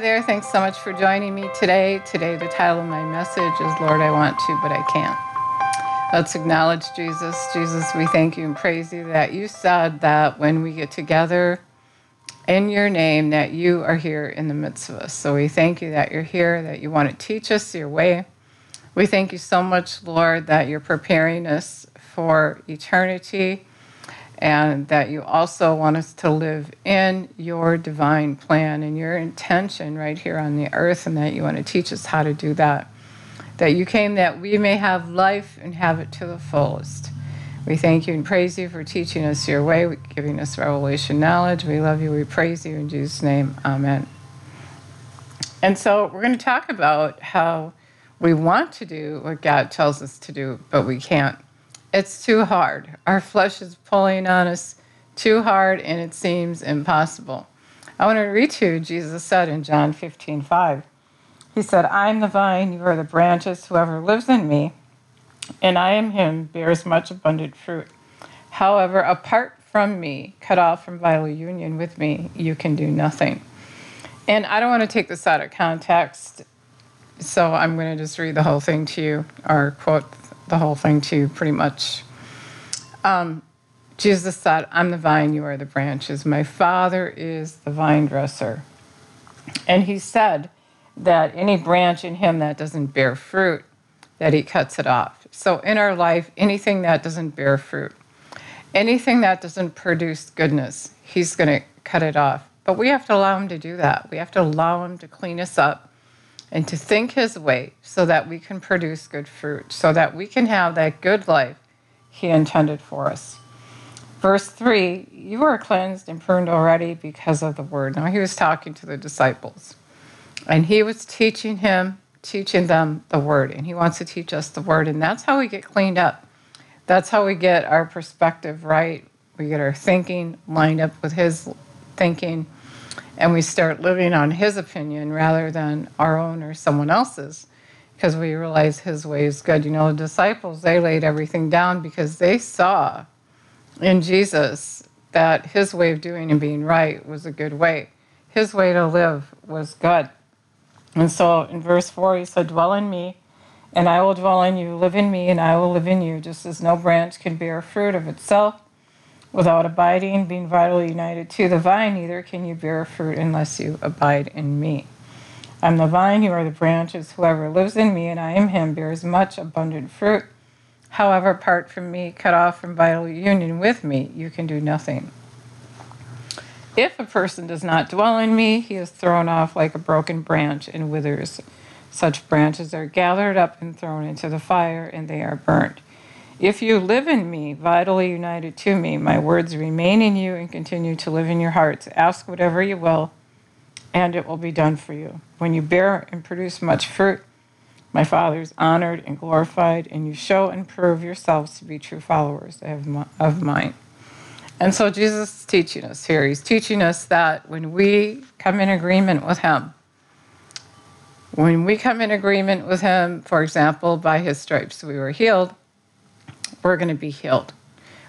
there. Thanks so much for joining me today. Today, the title of my message is Lord, I Want to, but I can't. Let's acknowledge Jesus. Jesus, we thank you and praise you that you said that when we get together in your name, that you are here in the midst of us. So we thank you that you're here, that you want to teach us your way. We thank you so much, Lord, that you're preparing us for eternity and that you also want us to live in your divine plan and your intention right here on the earth, and that you want to teach us how to do that. That you came that we may have life and have it to the fullest. We thank you and praise you for teaching us your way, giving us revelation knowledge. We love you. We praise you in Jesus' name. Amen. And so we're going to talk about how we want to do what God tells us to do, but we can't it's too hard. Our flesh is pulling on us too hard and it seems impossible. I want to read to you, Jesus said in John 15, 5. He said, I'm the vine, you are the branches. Whoever lives in me, and I am him, bears much abundant fruit. However, apart from me, cut off from vital union with me, you can do nothing. And I don't want to take this out of context, so I'm going to just read the whole thing to you, or quote the whole thing to pretty much. Um, Jesus said, I'm the vine, you are the branches. My Father is the vine dresser. And he said that any branch in him that doesn't bear fruit, that he cuts it off. So in our life, anything that doesn't bear fruit, anything that doesn't produce goodness, he's going to cut it off. But we have to allow him to do that. We have to allow him to clean us up and to think his way so that we can produce good fruit, so that we can have that good life he intended for us. Verse 3 You are cleansed and pruned already because of the word. Now, he was talking to the disciples, and he was teaching him, teaching them the word, and he wants to teach us the word, and that's how we get cleaned up. That's how we get our perspective right. We get our thinking lined up with his thinking and we start living on his opinion rather than our own or someone else's because we realize his way is good. You know, the disciples, they laid everything down because they saw in Jesus that his way of doing and being right was a good way. His way to live was good. And so in verse 4, he said, Dwell in me, and I will dwell in you. Live in me, and I will live in you, just as no branch can bear fruit of itself Without abiding, being vitally united to the vine, neither can you bear fruit unless you abide in me. I'm the vine, you are the branches. Whoever lives in me and I am him bears much abundant fruit. However, apart from me, cut off from vital union with me, you can do nothing. If a person does not dwell in me, he is thrown off like a broken branch and withers. Such branches are gathered up and thrown into the fire, and they are burnt. If you live in me, vitally united to me, my words remain in you and continue to live in your hearts. Ask whatever you will, and it will be done for you. When you bear and produce much fruit, my Father is honored and glorified, and you show and prove yourselves to be true followers of mine. And so Jesus is teaching us here. He's teaching us that when we come in agreement with Him, when we come in agreement with Him, for example, by His stripes we were healed, we're going to be healed.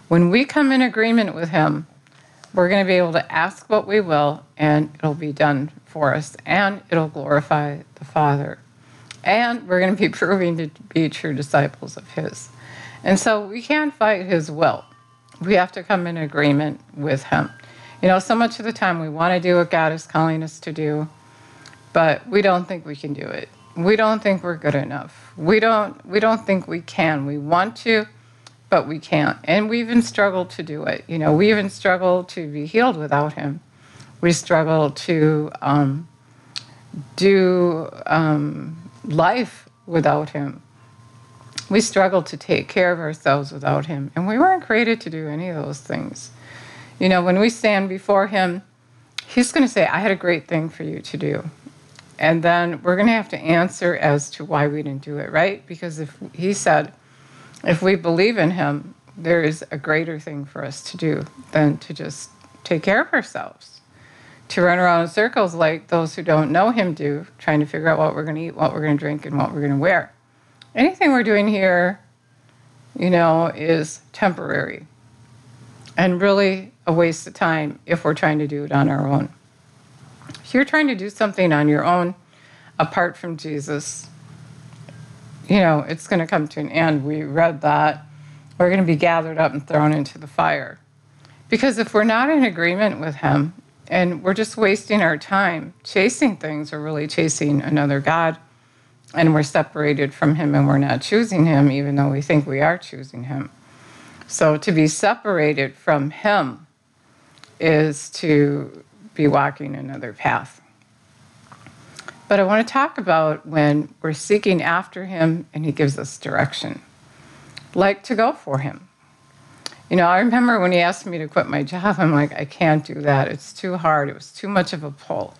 When we come in agreement with Him, we're going to be able to ask what we will, and it'll be done for us, and it'll glorify the Father. And we're going to be proving to be true disciples of His. And so we can't fight His will. We have to come in agreement with Him. You know, so much of the time we want to do what God is calling us to do, but we don't think we can do it. We don't think we're good enough. We don't we don't think we can. We want to, but we can't. And we even struggle to do it. You know, we even struggle to be healed without Him. We struggle to um, do um, life without Him. We struggle to take care of ourselves without Him. And we weren't created to do any of those things. You know, when we stand before Him, He's going to say, I had a great thing for you to do. And then we're going to have to answer as to why we didn't do it, right? Because if He said, if we believe in Him, there is a greater thing for us to do than to just take care of ourselves. To run around in circles like those who don't know Him do, trying to figure out what we're going to eat, what we're going to drink, and what we're going to wear. Anything we're doing here, you know, is temporary and really a waste of time if we're trying to do it on our own. If you're trying to do something on your own, apart from Jesus, you know, it's going to come to an end. We read that. We're going to be gathered up and thrown into the fire. Because if we're not in agreement with Him and we're just wasting our time chasing things or really chasing another God, and we're separated from Him and we're not choosing Him, even though we think we are choosing Him. So to be separated from Him is to be walking another path. But I want to talk about when we're seeking after Him and He gives us direction, like to go for Him. You know, I remember when He asked me to quit my job, I'm like, I can't do that. It's too hard. It was too much of a pull.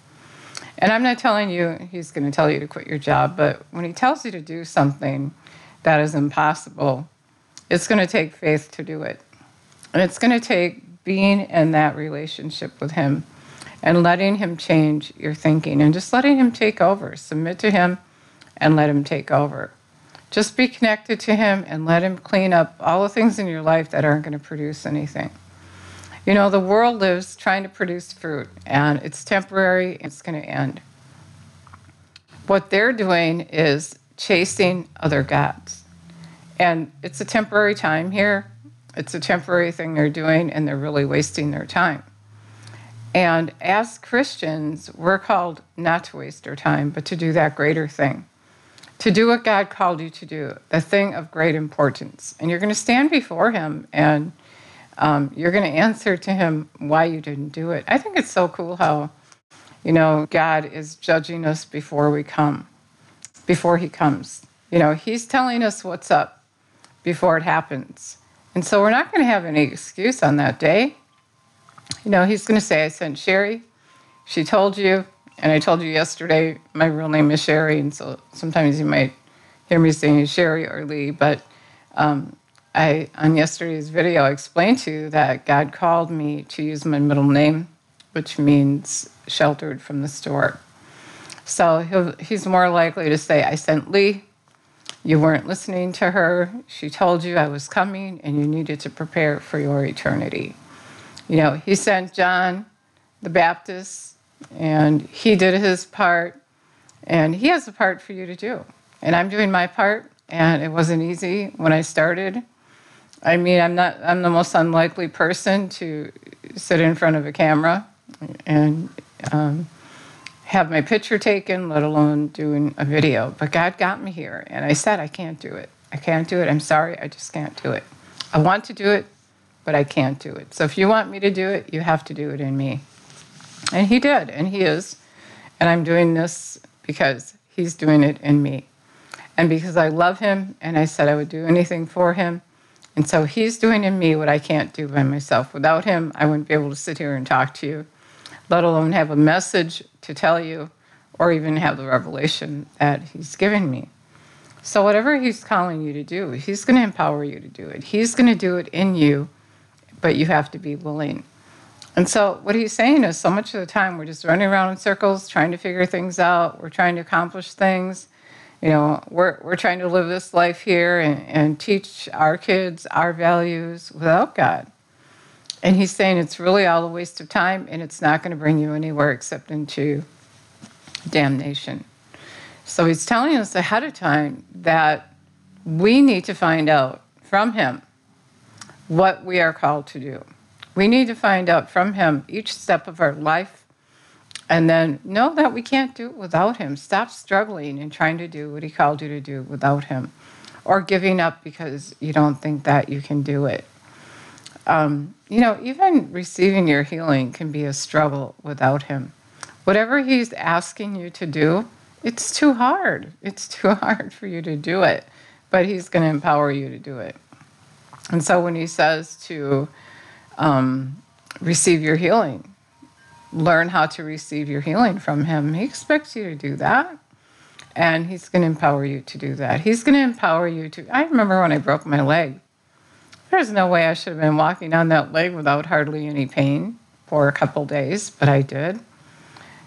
And I'm not telling you He's going to tell you to quit your job, but when He tells you to do something that is impossible, it's going to take faith to do it. And it's going to take being in that relationship with Him and letting Him change your thinking and just letting Him take over. Submit to Him and let Him take over. Just be connected to Him and let Him clean up all the things in your life that aren't going to produce anything. You know, the world lives trying to produce fruit, and it's temporary, it's going to end. What they're doing is chasing other gods. And it's a temporary time here, it's a temporary thing they're doing, and they're really wasting their time. And as Christians, we're called not to waste our time, but to do that greater thing. To do what God called you to do, the thing of great importance. And you're going to stand before Him and um, you're going to answer to Him why you didn't do it. I think it's so cool how, you know, God is judging us before we come, before He comes. You know, He's telling us what's up before it happens. And so we're not going to have any excuse on that day you know, he's going to say, I sent Sherry. She told you. And I told you yesterday, my real name is Sherry. And so sometimes you might hear me saying Sherry or Lee. But um, I, on yesterday's video, I explained to you that God called me to use my middle name, which means sheltered from the storm. So he's more likely to say, I sent Lee. You weren't listening to her. She told you I was coming and you needed to prepare for your eternity. You know, he sent John the Baptist, and he did his part, and he has a part for you to do. And I'm doing my part, and it wasn't easy when I started. I mean, I'm not, I'm the most unlikely person to sit in front of a camera and um, have my picture taken, let alone doing a video. But God got me here, and I said, I can't do it. I can't do it. I'm sorry, I just can't do it. I want to do it, but I can't do it. So if you want me to do it, you have to do it in me. And he did, and he is. And I'm doing this because he's doing it in me. And because I love him and I said I would do anything for him. And so he's doing in me what I can't do by myself. Without him, I wouldn't be able to sit here and talk to you, let alone have a message to tell you or even have the revelation that he's given me. So, whatever he's calling you to do, he's going to empower you to do it. He's going to do it in you but you have to be willing. And so, what he's saying is so much of the time we're just running around in circles trying to figure things out, we're trying to accomplish things. You know, we're, we're trying to live this life here and, and teach our kids our values without God. And he's saying it's really all a waste of time and it's not going to bring you anywhere except into damnation. So he's telling us ahead of time that we need to find out from him what we are called to do. We need to find out from Him each step of our life and then know that we can't do it without Him. Stop struggling and trying to do what He called you to do without Him or giving up because you don't think that you can do it. Um, you know, even receiving your healing can be a struggle without Him. Whatever He's asking you to do, it's too hard. It's too hard for you to do it, but He's going to empower you to do it. And so when he says to um, receive your healing, learn how to receive your healing from him, he expects you to do that. And he's going to empower you to do that. He's going to empower you to. I remember when I broke my leg. There's no way I should have been walking on that leg without hardly any pain for a couple days, but I did.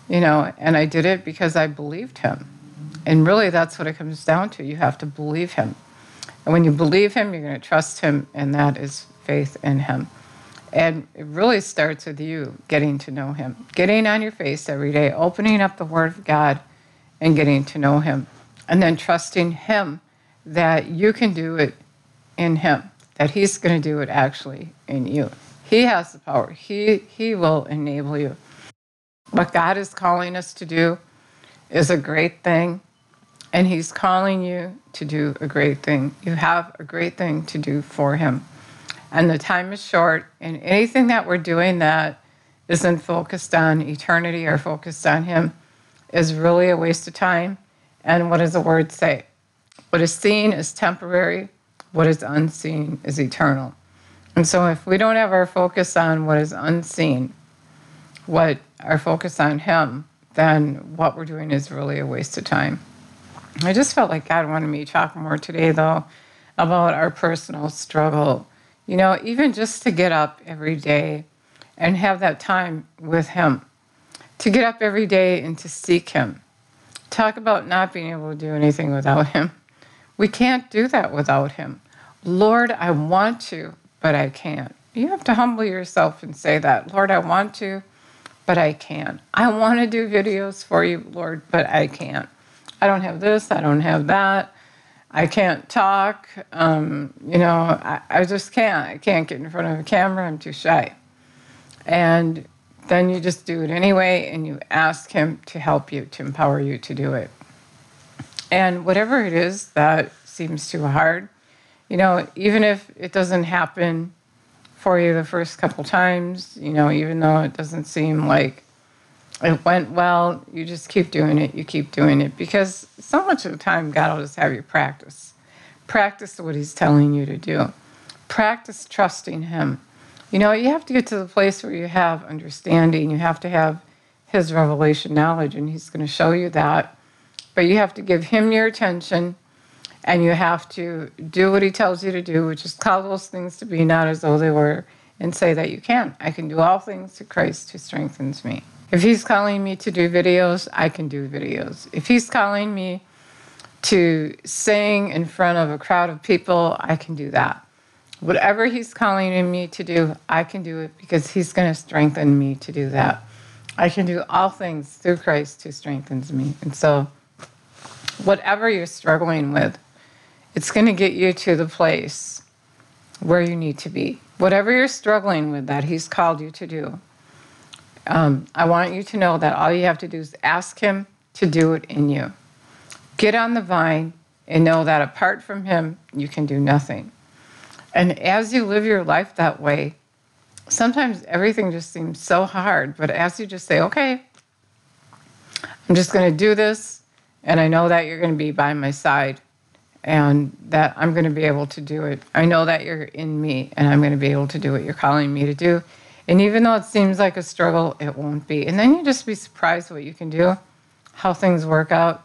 You know, and I did it because I believed him. And really, that's what it comes down to. You have to believe him. And when you believe him, you're going to trust him, and that is faith in him. And it really starts with you getting to know Him, getting on your face every day, opening up the Word of God, and getting to know Him. And then trusting Him that you can do it in Him, that He's going to do it actually in you. He has the power, He, he will enable you. What God is calling us to do is a great thing, and He's calling you to do a great thing. You have a great thing to do for Him. And the time is short, and anything that we're doing that isn't focused on eternity or focused on Him is really a waste of time. And what does the word say? What is seen is temporary, what is unseen is eternal. And so if we don't have our focus on what is unseen, what our focus on Him, then what we're doing is really a waste of time. I just felt like God wanted me to talk more today, though, about our personal struggle. You know, even just to get up every day and have that time with Him, to get up every day and to seek Him. Talk about not being able to do anything without Him. We can't do that without Him. Lord, I want to, but I can't. You have to humble yourself and say that. Lord, I want to, but I can't. I want to do videos for you, Lord, but I can't. I don't have this, I don't have that. I can't talk. Um, you know, I, I just can't. I can't get in front of a camera. I'm too shy. And then you just do it anyway and you ask Him to help you, to empower you to do it. And whatever it is that seems too hard, you know, even if it doesn't happen for you the first couple times, you know, even though it doesn't seem like it went well, you just keep doing it, you keep doing it because so much of the time God will just have you practice. Practice what He's telling you to do. Practice trusting Him. You know, you have to get to the place where you have understanding, you have to have His revelation knowledge, and He's going to show you that. But you have to give Him your attention and you have to do what he tells you to do, which is call those things to be not as though they were, and say that you can. I can do all things to Christ who strengthens me. If he's calling me to do videos, I can do videos. If he's calling me to sing in front of a crowd of people, I can do that. Whatever he's calling me to do, I can do it because he's going to strengthen me to do that. I can do all things through Christ who strengthens me. And so, whatever you're struggling with, it's going to get you to the place where you need to be. Whatever you're struggling with that He's called you to do, um, I want you to know that all you have to do is ask Him to do it in you. Get on the vine and know that apart from Him, you can do nothing. And as you live your life that way, sometimes everything just seems so hard. But as you just say, okay, I'm just going to do this, and I know that you're going to be by my side, and that I'm going to be able to do it. I know that you're in me and I'm going to be able to do what you're calling me to do. And even though it seems like a struggle, it won't be. And then you just be surprised what you can do, how things work out.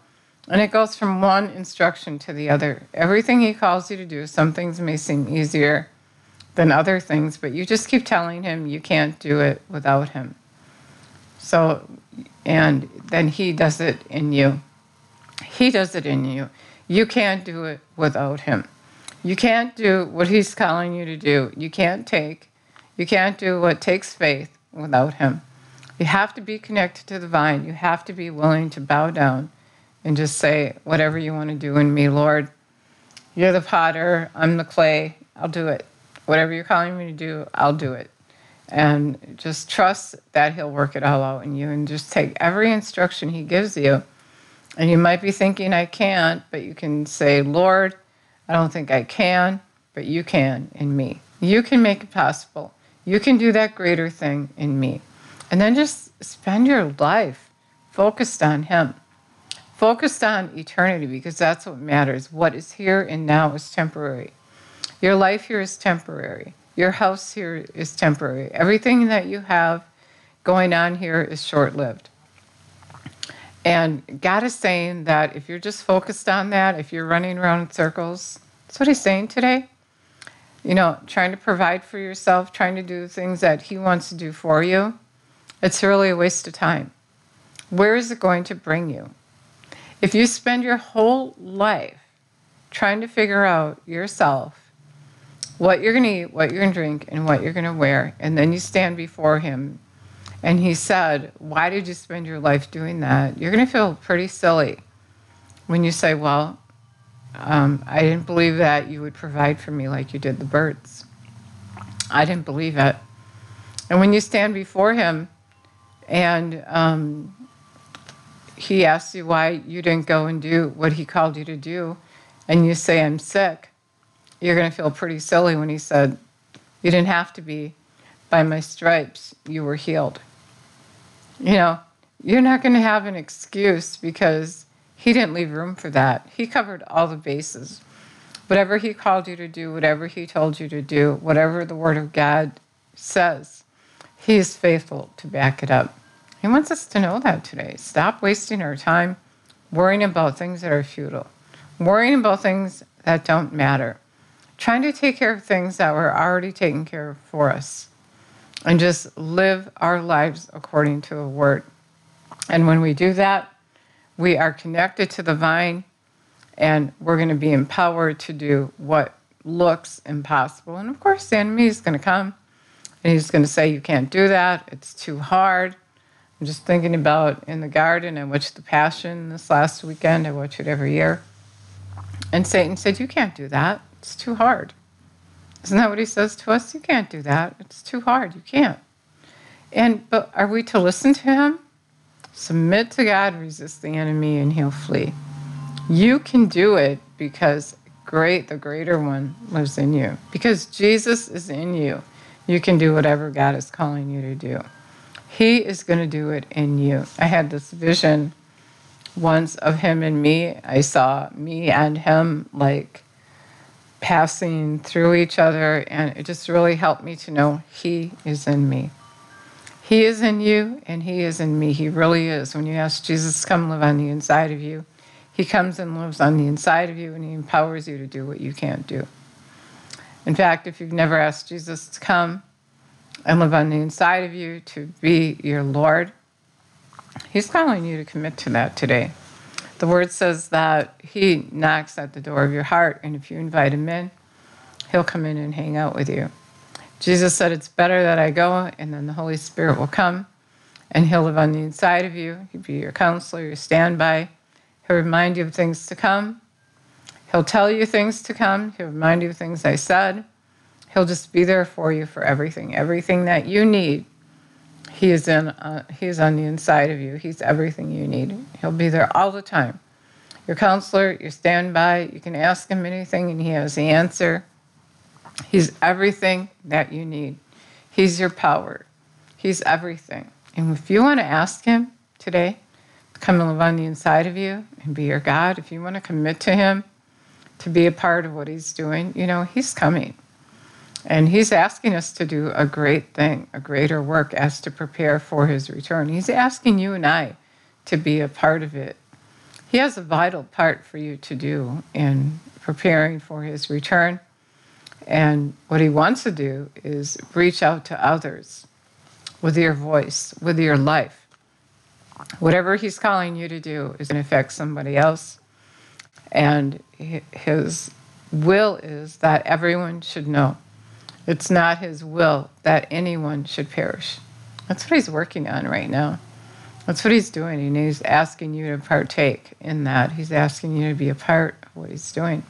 And it goes from one instruction to the other. Everything he calls you to do, some things may seem easier than other things, but you just keep telling him you can't do it without him. So, and then he does it in you. He does it in you. You can't do it without Him. You can't do what He's calling you to do. You can't take, you can't do what takes faith without Him. You have to be connected to the vine. You have to be willing to bow down and just say, Whatever you want to do in me, Lord. You're the potter, I'm the clay, I'll do it. Whatever you're calling me to do, I'll do it. And just trust that He'll work it all out in you and just take every instruction He gives you and you might be thinking, I can't, but you can say, Lord, I don't think I can, but you can in me. You can make it possible. You can do that greater thing in me. And then just spend your life focused on Him, focused on eternity, because that's what matters. What is here and now is temporary. Your life here is temporary. Your house here is temporary. Everything that you have going on here is short lived. And God is saying that if you're just focused on that, if you're running around in circles, that's what He's saying today. You know, trying to provide for yourself, trying to do things that He wants to do for you, it's really a waste of time. Where is it going to bring you? If you spend your whole life trying to figure out yourself, what you're going to eat, what you're going to drink, and what you're going to wear. And then you stand before him. And he said, Why did you spend your life doing that? You're going to feel pretty silly when you say, Well, um, I didn't believe that you would provide for me like you did the birds. I didn't believe it. And when you stand before him and um, he asks you why you didn't go and do what he called you to do, and you say, I'm sick, you're going to feel pretty silly when he said, You didn't have to be. By my stripes, you were healed. You know, you're not going to have an excuse because he didn't leave room for that. He covered all the bases. Whatever he called you to do, whatever he told you to do, whatever the Word of God says, he is faithful to back it up. He wants us to know that today. Stop wasting our time worrying about things that are futile, worrying about things that don't matter trying to take care of things that were already taken care of for us and just live our lives according to the word. And when we do that, we are connected to the vine and we're going to be empowered to do what looks impossible. And of course, the enemy is going to come and he's going to say, You can't do that. It's too hard. I'm just thinking about in the garden, I watched The Passion this last weekend. I watch it every year. And Satan said, You can't do that. It's too hard. Isn't that what he says to us? You can't do that. It's too hard. You can't. And but are we to listen to him? Submit to God, resist the enemy, and he'll flee. You can do it because great, the greater one lives in you. Because Jesus is in you, you can do whatever God is calling you to do. He is going to do it in you. I had this vision once of him and me. I saw me and him like passing through each other, and it just really helped me to know He is in me. He is in you, and He is in me. He really is. When you ask Jesus to come live on the inside of you, He comes and lives on the inside of you, and He empowers you to do what you can't do. In fact, if you've never asked Jesus to come and live on the inside of you to be your Lord, He's calling you to commit to that today. The word says that he knocks at the door of your heart, and if you invite him in, he'll come in and hang out with you. Jesus said, It's better that I go, and then the Holy Spirit will come, and he'll live on the inside of you. He'll be your counselor, your standby. He'll remind you of things to come. He'll tell you things to come. He'll remind you of things I said. He'll just be there for you for everything, everything that you need he is in. Uh, he's on the inside of you. He's everything you need. He'll be there all the time. Your counselor, your standby. You can ask him anything, and he has the answer. He's everything that you need. He's your power. He's everything. And if you want to ask him today to come and live on the inside of you and be your God, if you want to commit to him to be a part of what he's doing, you know, he's coming. And he's asking us to do a great thing, a greater work as to prepare for his return. He's asking you and I to be a part of it. He has a vital part for you to do in preparing for his return. And what he wants to do is reach out to others with your voice, with your life. Whatever he's calling you to do is going to affect somebody else. And his will is that everyone should know it's not his will that anyone should perish. That's what he's working on right now. That's what he's doing. And he's asking you to partake in that. He's asking you to be a part of what he's doing.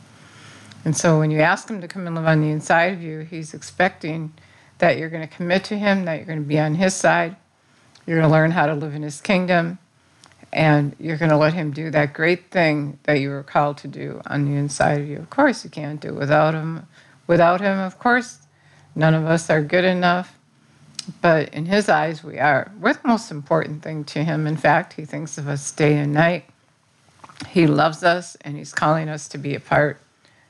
And so when you ask him to come and live on the inside of you, he's expecting that you're going to commit to him, that you're going to be on his side, you're going to learn how to live in his kingdom, and you're going to let him do that great thing that you were called to do on the inside of you. Of course, you can't do it without him. Without him, of course, None of us are good enough, but in his eyes, we are. We're the most important thing to him. In fact, he thinks of us day and night. He loves us, and he's calling us to be a part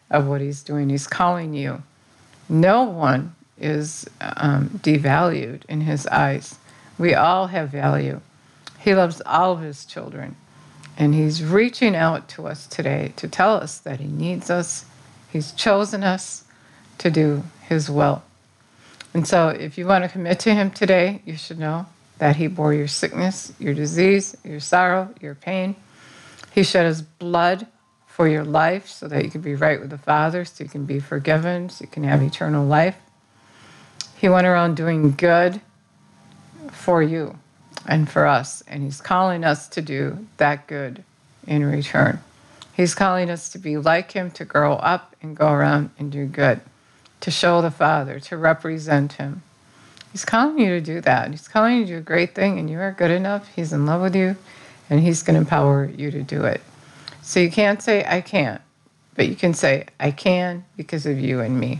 of what he's doing. He's calling you. No one is um, devalued in his eyes. We all have value. He loves all of his children. And he's reaching out to us today to tell us that he needs us. He's chosen us to do his will. And so, if you want to commit to Him today, you should know that He bore your sickness, your disease, your sorrow, your pain. He shed His blood for your life so that you can be right with the Father, so you can be forgiven, so you can have eternal life. He went around doing good for you and for us, and He's calling us to do that good in return. He's calling us to be like Him, to grow up and go around and do good, to show the Father, to represent Him. He's calling you to do that. He's calling you to do a great thing, and you are good enough. He's in love with you, and He's going to empower you to do it. So you can't say, I can't, but you can say, I can because of you and me.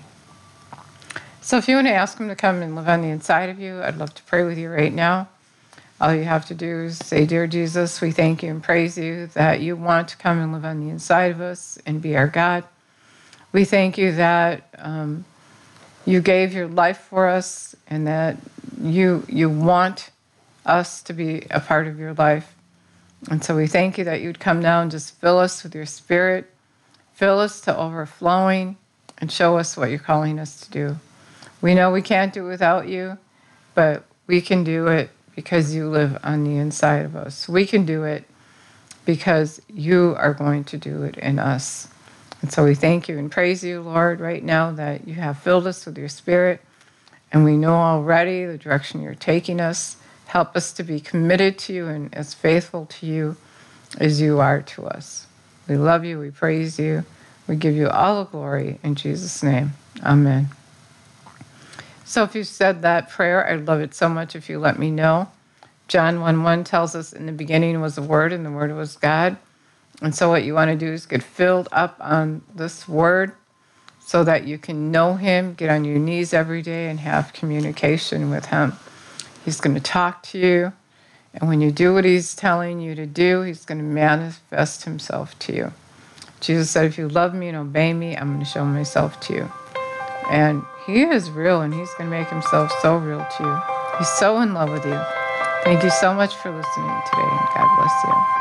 So if you want to ask Him to come and live on the inside of you, I'd love to pray with you right now. All you have to do is say, Dear Jesus, we thank you and praise you that you want to come and live on the inside of us and be our God. We thank you that um, you gave your life for us and that you, you want us to be a part of your life. And so we thank you that you'd come now and just fill us with your spirit, fill us to overflowing, and show us what you're calling us to do. We know we can't do it without you, but we can do it because you live on the inside of us. We can do it because you are going to do it in us. And so we thank you and praise you, Lord, right now that you have filled us with your spirit. And we know already the direction you're taking us. Help us to be committed to you and as faithful to you as you are to us. We love you. We praise you. We give you all the glory in Jesus' name. Amen. So if you said that prayer, I'd love it so much if you let me know. John 1 1 tells us in the beginning was the Word, and the Word was God. And so, what you want to do is get filled up on this Word so that you can know Him, get on your knees every day, and have communication with Him. He's going to talk to you. And when you do what he's telling you to do, he's going to manifest himself to you. Jesus said, If you love me and obey me, I'm going to show myself to you. And he is real and he's going to make himself so real to you. He's so in love with you. Thank you so much for listening today and God bless you.